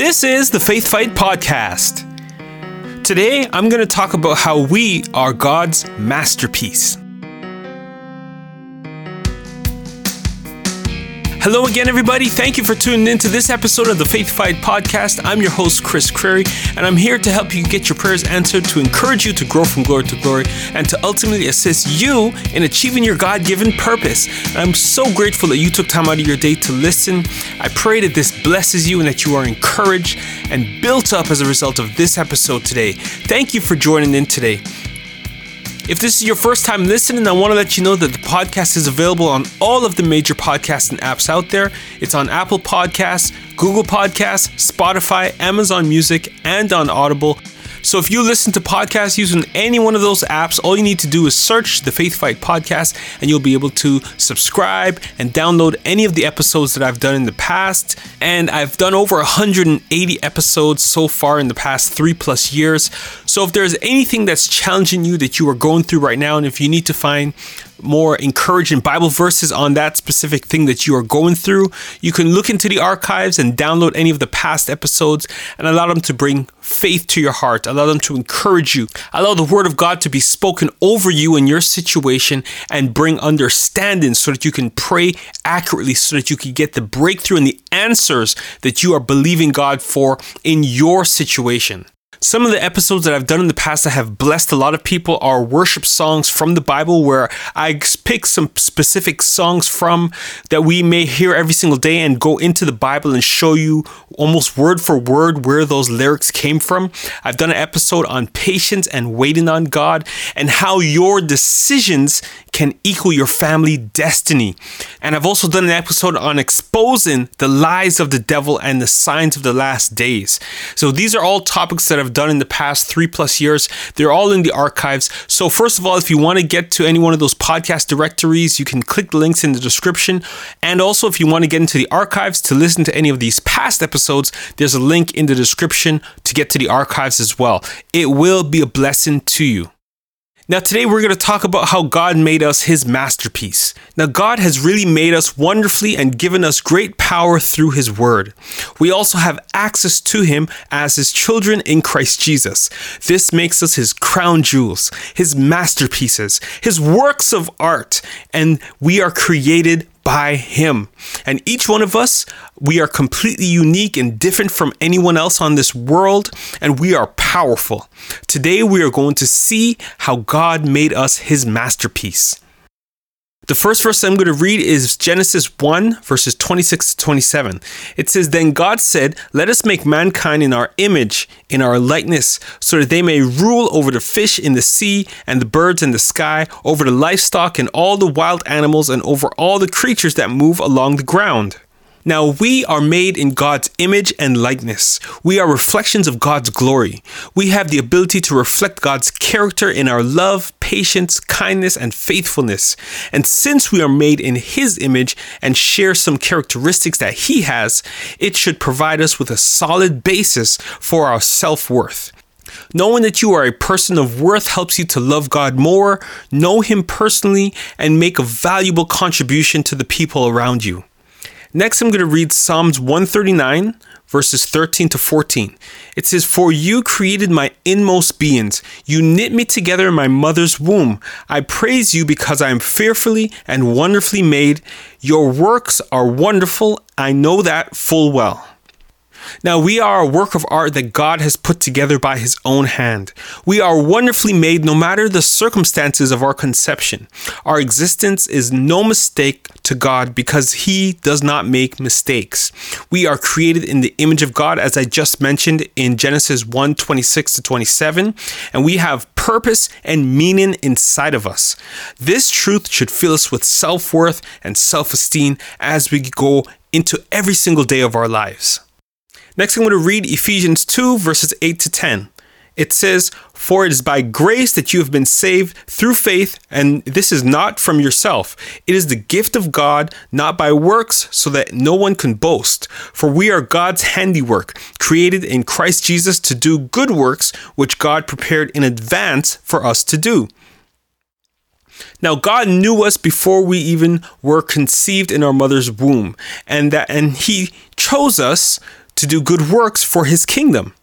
This is the Faith Fight Podcast. Today, I'm going to talk about how we are God's masterpiece. Hello again, everybody. Thank you for tuning in to this episode of the Faith Fight Podcast. I'm your host, Chris Crary, and I'm here to help you get your prayers answered, to encourage you to grow from glory to glory, and to ultimately assist you in achieving your God given purpose. And I'm so grateful that you took time out of your day to listen. I pray that this blesses you and that you are encouraged and built up as a result of this episode today. Thank you for joining in today. If this is your first time listening, I want to let you know that the podcast is available on all of the major podcasting apps out there. It's on Apple Podcasts, Google Podcasts, Spotify, Amazon Music, and on Audible. So if you listen to podcasts using any one of those apps, all you need to do is search the Faith Fight podcast and you'll be able to subscribe and download any of the episodes that I've done in the past. And I've done over 180 episodes so far in the past three plus years. So if there's anything that's challenging you that you are going through right now, and if you need to find more encouraging Bible verses on that specific thing that you are going through, you can look into the archives and download any of the past episodes and allow them to bring faith to your heart, allow them to encourage you, allow the Word of God to be spoken over you in your situation and bring understanding so that you can pray accurately, so that you can get the breakthrough and the answers that you are believing God for in your situation. Some of the episodes that I've done in the past that have blessed a lot of people are worship songs from the Bible, where I pick some specific songs from that we may hear every single day and go into the Bible and show you almost word for word where those lyrics came from. I've done an episode on patience and waiting on God and how your decisions can equal your family destiny. And I've also done an episode on exposing the lies of the devil and the signs of the last days. So these are all topics that I've have done in the past three plus years. They're all in the archives. So, first of all, if you want to get to any one of those podcast directories, you can click the links in the description. And also, if you want to get into the archives to listen to any of these past episodes, there's a link in the description to get to the archives as well. It will be a blessing to you. Now, today we're going to talk about how God made us his masterpiece. Now, God has really made us wonderfully and given us great power through his word. We also have access to him as his children in Christ Jesus. This makes us his crown jewels, his masterpieces, his works of art, and we are created by Him. And each one of us, we are completely unique and different from anyone else on this world, and we are powerful. Today, we are going to see how God made us His masterpiece. The first verse I'm going to read is Genesis 1, verses 26 to 27. It says, Then God said, Let us make mankind in our image, in our likeness, so that they may rule over the fish in the sea, and the birds in the sky, over the livestock and all the wild animals, and over all the creatures that move along the ground. Now, we are made in God's image and likeness. We are reflections of God's glory. We have the ability to reflect God's character in our love, patience, kindness, and faithfulness. And since we are made in His image and share some characteristics that He has, it should provide us with a solid basis for our self worth. Knowing that you are a person of worth helps you to love God more, know Him personally, and make a valuable contribution to the people around you. Next, I'm going to read Psalms 139, verses 13 to 14. It says, For you created my inmost beings. You knit me together in my mother's womb. I praise you because I am fearfully and wonderfully made. Your works are wonderful. I know that full well. Now, we are a work of art that God has put together by His own hand. We are wonderfully made no matter the circumstances of our conception. Our existence is no mistake to God because He does not make mistakes. We are created in the image of God, as I just mentioned in Genesis 1 26 to 27, and we have purpose and meaning inside of us. This truth should fill us with self worth and self esteem as we go into every single day of our lives. Next, I'm going to read Ephesians 2, verses 8 to 10. It says, For it is by grace that you have been saved through faith, and this is not from yourself. It is the gift of God, not by works, so that no one can boast. For we are God's handiwork, created in Christ Jesus to do good works, which God prepared in advance for us to do. Now God knew us before we even were conceived in our mother's womb, and that and he chose us to do good works for his kingdom.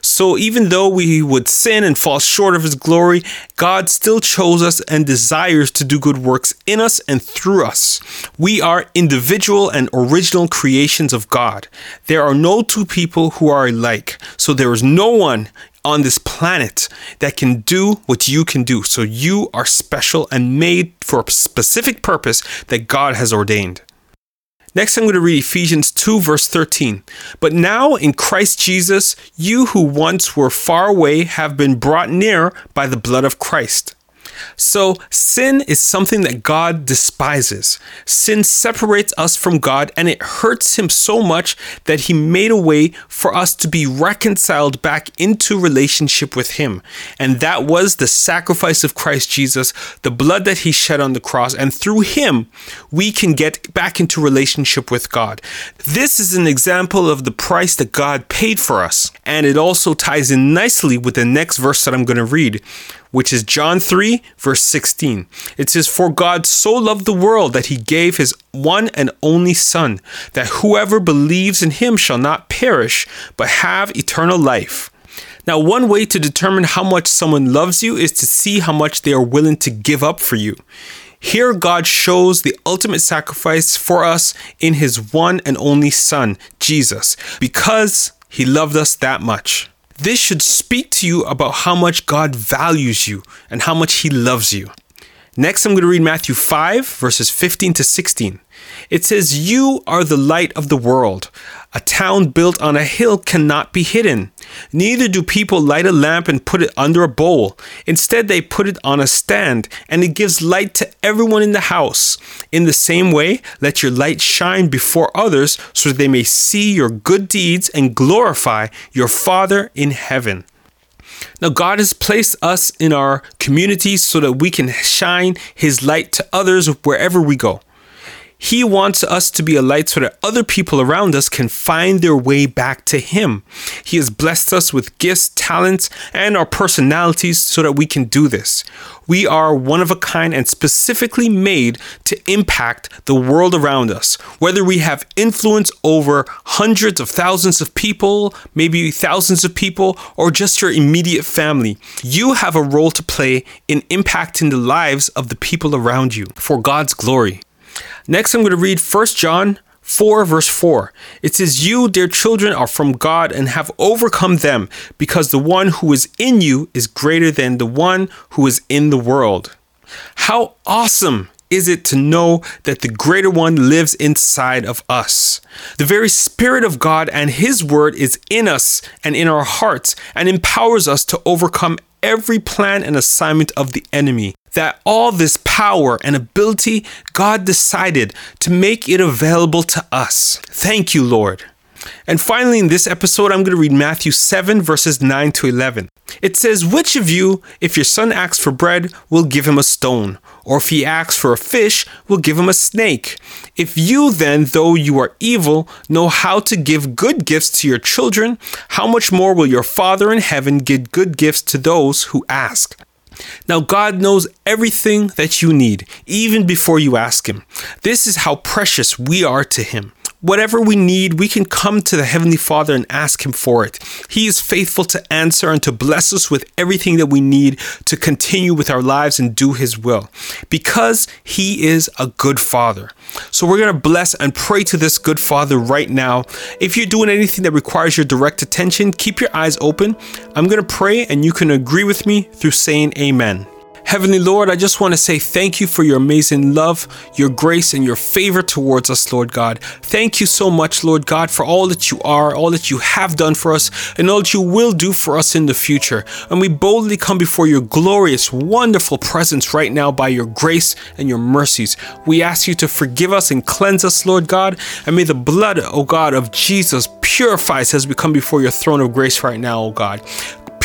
So even though we would sin and fall short of his glory, God still chose us and desires to do good works in us and through us. We are individual and original creations of God. There are no two people who are alike. So there is no one on this planet that can do what you can do. So you are special and made for a specific purpose that God has ordained. Next, I'm going to read Ephesians 2, verse 13. But now in Christ Jesus, you who once were far away have been brought near by the blood of Christ. So, sin is something that God despises. Sin separates us from God and it hurts Him so much that He made a way for us to be reconciled back into relationship with Him. And that was the sacrifice of Christ Jesus, the blood that He shed on the cross. And through Him, we can get back into relationship with God. This is an example of the price that God paid for us. And it also ties in nicely with the next verse that I'm going to read which is John 3, verse 16. It says, For God so loved the world that he gave his one and only Son, that whoever believes in him shall not perish, but have eternal life. Now, one way to determine how much someone loves you is to see how much they are willing to give up for you. Here, God shows the ultimate sacrifice for us in his one and only Son, Jesus, because he loved us that much. This should speak to you about how much God values you and how much He loves you. Next, I'm going to read Matthew 5, verses 15 to 16. It says, You are the light of the world. A town built on a hill cannot be hidden. Neither do people light a lamp and put it under a bowl. Instead, they put it on a stand, and it gives light to everyone in the house. In the same way, let your light shine before others so that they may see your good deeds and glorify your Father in heaven. Now, God has placed us in our communities so that we can shine His light to others wherever we go. He wants us to be a light so that other people around us can find their way back to Him. He has blessed us with gifts, talents, and our personalities so that we can do this. We are one of a kind and specifically made to impact the world around us. Whether we have influence over hundreds of thousands of people, maybe thousands of people, or just your immediate family, you have a role to play in impacting the lives of the people around you for God's glory. Next, I'm going to read 1 John 4, verse 4. It says, You, dear children, are from God and have overcome them, because the one who is in you is greater than the one who is in the world. How awesome is it to know that the greater one lives inside of us? The very Spirit of God and His Word is in us and in our hearts and empowers us to overcome every plan and assignment of the enemy that all this power and ability, God decided to make it available to us. Thank you, Lord. And finally, in this episode, I'm going to read Matthew 7, verses 9 to 11. It says, Which of you, if your son asks for bread, will give him a stone? Or if he asks for a fish, will give him a snake? If you then, though you are evil, know how to give good gifts to your children, how much more will your Father in heaven give good gifts to those who ask? Now, God knows everything that you need, even before you ask Him. This is how precious we are to Him. Whatever we need, we can come to the Heavenly Father and ask Him for it. He is faithful to answer and to bless us with everything that we need to continue with our lives and do His will because He is a good Father. So we're going to bless and pray to this good Father right now. If you're doing anything that requires your direct attention, keep your eyes open. I'm going to pray and you can agree with me through saying Amen. Heavenly Lord, I just want to say thank you for your amazing love, your grace, and your favor towards us, Lord God. Thank you so much, Lord God, for all that you are, all that you have done for us, and all that you will do for us in the future. And we boldly come before your glorious, wonderful presence right now by your grace and your mercies. We ask you to forgive us and cleanse us, Lord God, and may the blood, O God, of Jesus purify us as we come before your throne of grace right now, O God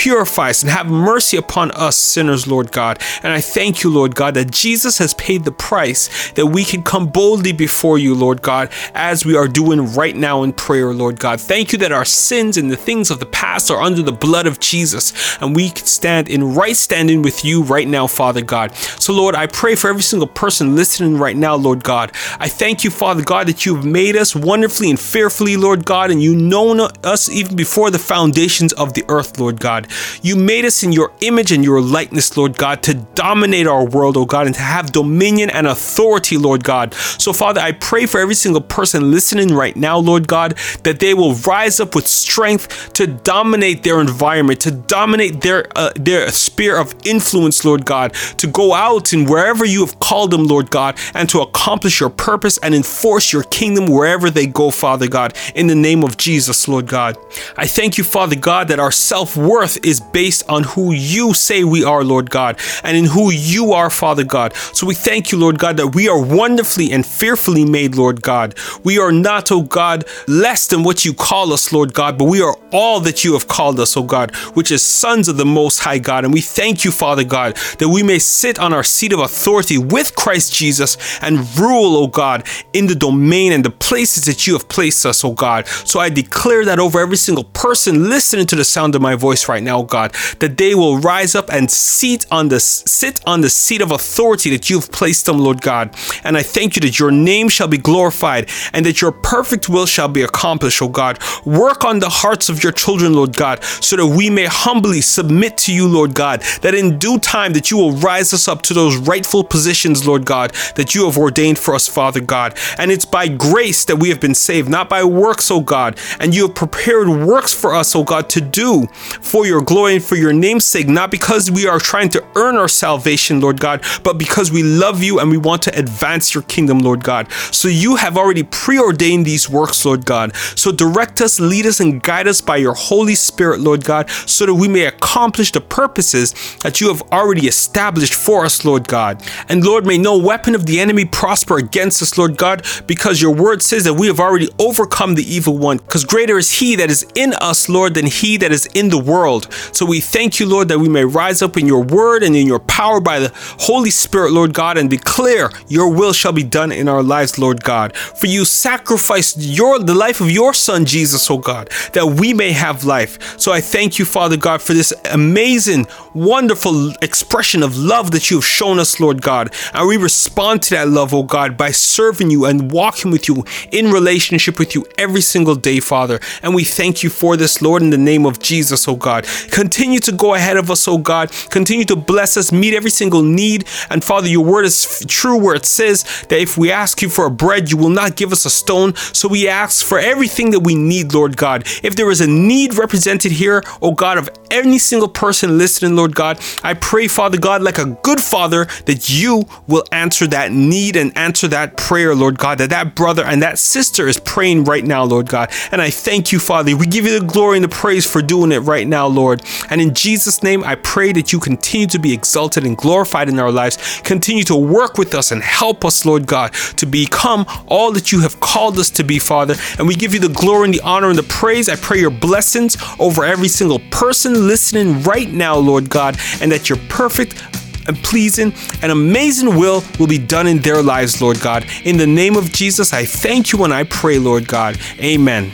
purify us, and have mercy upon us sinners, Lord God. And I thank you, Lord God, that Jesus has paid the price that we can come boldly before you, Lord God, as we are doing right now in prayer, Lord God. Thank you that our sins and the things of the past are under the blood of Jesus, and we can stand in right standing with you right now, Father God. So, Lord, I pray for every single person listening right now, Lord God. I thank you, Father God, that you have made us wonderfully and fearfully, Lord God, and you known us even before the foundations of the earth, Lord God. You made us in your image and your likeness, Lord God, to dominate our world, oh God, and to have dominion and authority, Lord God. So, Father, I pray for every single person listening right now, Lord God, that they will rise up with strength to dominate their environment, to dominate their uh, their sphere of influence, Lord God, to go out and wherever you have called them, Lord God, and to accomplish your purpose and enforce your kingdom wherever they go, Father God, in the name of Jesus, Lord God. I thank you, Father God, that our self worth is based on who you say we are, Lord God, and in who you are, Father God. So we thank you, Lord God, that we are wonderfully and fearfully made, Lord God. We are not, oh God, less than what you call us, Lord God, but we are all that you have called us, oh God, which is sons of the Most High God. And we thank you, Father God, that we may sit on our seat of authority with Christ Jesus and rule, oh God, in the domain and the places that you have placed us, oh God. So I declare that over every single person listening to the sound of my voice right now, God, that they will rise up and seat on the sit on the seat of authority that you've placed them, Lord God. And I thank you that your name shall be glorified and that your perfect will shall be accomplished, oh God. Work on the hearts of your children, Lord God, so that we may humbly submit to you, Lord God, that in due time that you will rise us up to those rightful positions, Lord God, that you have ordained for us, Father God. And it's by grace that we have been saved, not by works, oh God. And you have prepared works for us, oh God, to do for your glory and for your name's sake, not because we are trying to earn our salvation, Lord God, but because we love you and we want to advance your kingdom, Lord God. So you have already preordained these works, Lord God. So direct us, lead us, and guide us by your Holy Spirit, Lord God, so that we may accomplish the purposes that you have already established for us, Lord God. And Lord, may no weapon of the enemy prosper against us, Lord God, because your word says that we have already overcome the evil one, because greater is he that is in us, Lord, than he that is in the world. So we thank you, Lord, that we may rise up in your word and in your power by the Holy Spirit, Lord God, and declare your will shall be done in our lives, Lord God. For you sacrificed your the life of your son Jesus, oh God, that we may have life. So I thank you, Father God, for this amazing, wonderful expression of love that you have shown us, Lord God. And we respond to that love, oh God, by serving you and walking with you in relationship with you every single day, Father. And we thank you for this, Lord, in the name of Jesus, oh God. Continue to go ahead of us, oh God. Continue to bless us, meet every single need. And Father, your word is true where it says that if we ask you for a bread, you will not give us a stone. So we ask for everything that we need, Lord God. If there is a need represented here, oh God, of any single person listening, Lord God, I pray, Father God, like a good father, that you will answer that need and answer that prayer, Lord God, that that brother and that sister is praying right now, Lord God. And I thank you, Father. We give you the glory and the praise for doing it right now, Lord. And in Jesus' name, I pray that you continue to be exalted and glorified in our lives. Continue to work with us and help us, Lord God, to become all that you have called us to be, Father. And we give you the glory and the honor and the praise. I pray your blessings over every single person listening right now, Lord God, and that your perfect and pleasing and amazing will will be done in their lives, Lord God. In the name of Jesus, I thank you and I pray, Lord God. Amen.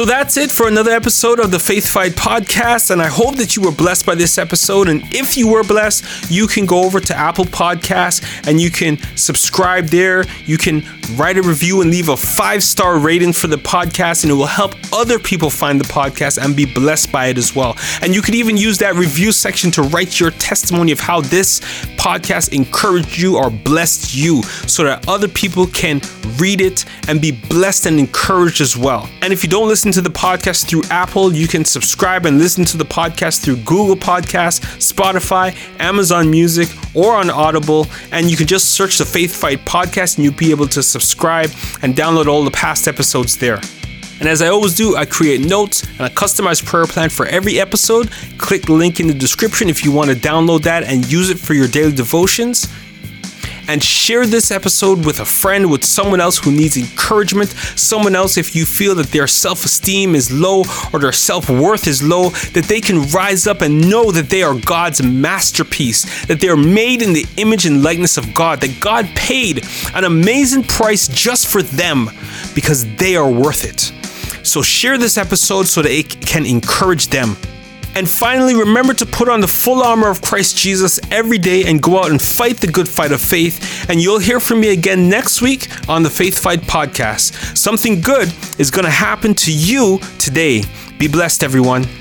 So that's it for another episode of the Faith Fight podcast. And I hope that you were blessed by this episode. And if you were blessed, you can go over to Apple Podcasts and you can subscribe there. You can write a review and leave a five star rating for the podcast, and it will help other people find the podcast and be blessed by it as well. And you can even use that review section to write your testimony of how this podcast encouraged you or blessed you so that other people can read it and be blessed and encouraged as well. And if you don't listen to the podcast through Apple, you can subscribe and listen to the podcast through Google Podcasts, Spotify, Amazon Music, or on Audible. And you can just search the Faith Fight podcast and you'll be able to subscribe and download all the past episodes there. And as I always do, I create notes and a customized prayer plan for every episode. Click the link in the description if you want to download that and use it for your daily devotions. And share this episode with a friend, with someone else who needs encouragement, someone else if you feel that their self esteem is low or their self worth is low, that they can rise up and know that they are God's masterpiece, that they are made in the image and likeness of God, that God paid an amazing price just for them because they are worth it. So share this episode so that it can encourage them. And finally, remember to put on the full armor of Christ Jesus every day and go out and fight the good fight of faith. And you'll hear from me again next week on the Faith Fight podcast. Something good is going to happen to you today. Be blessed, everyone.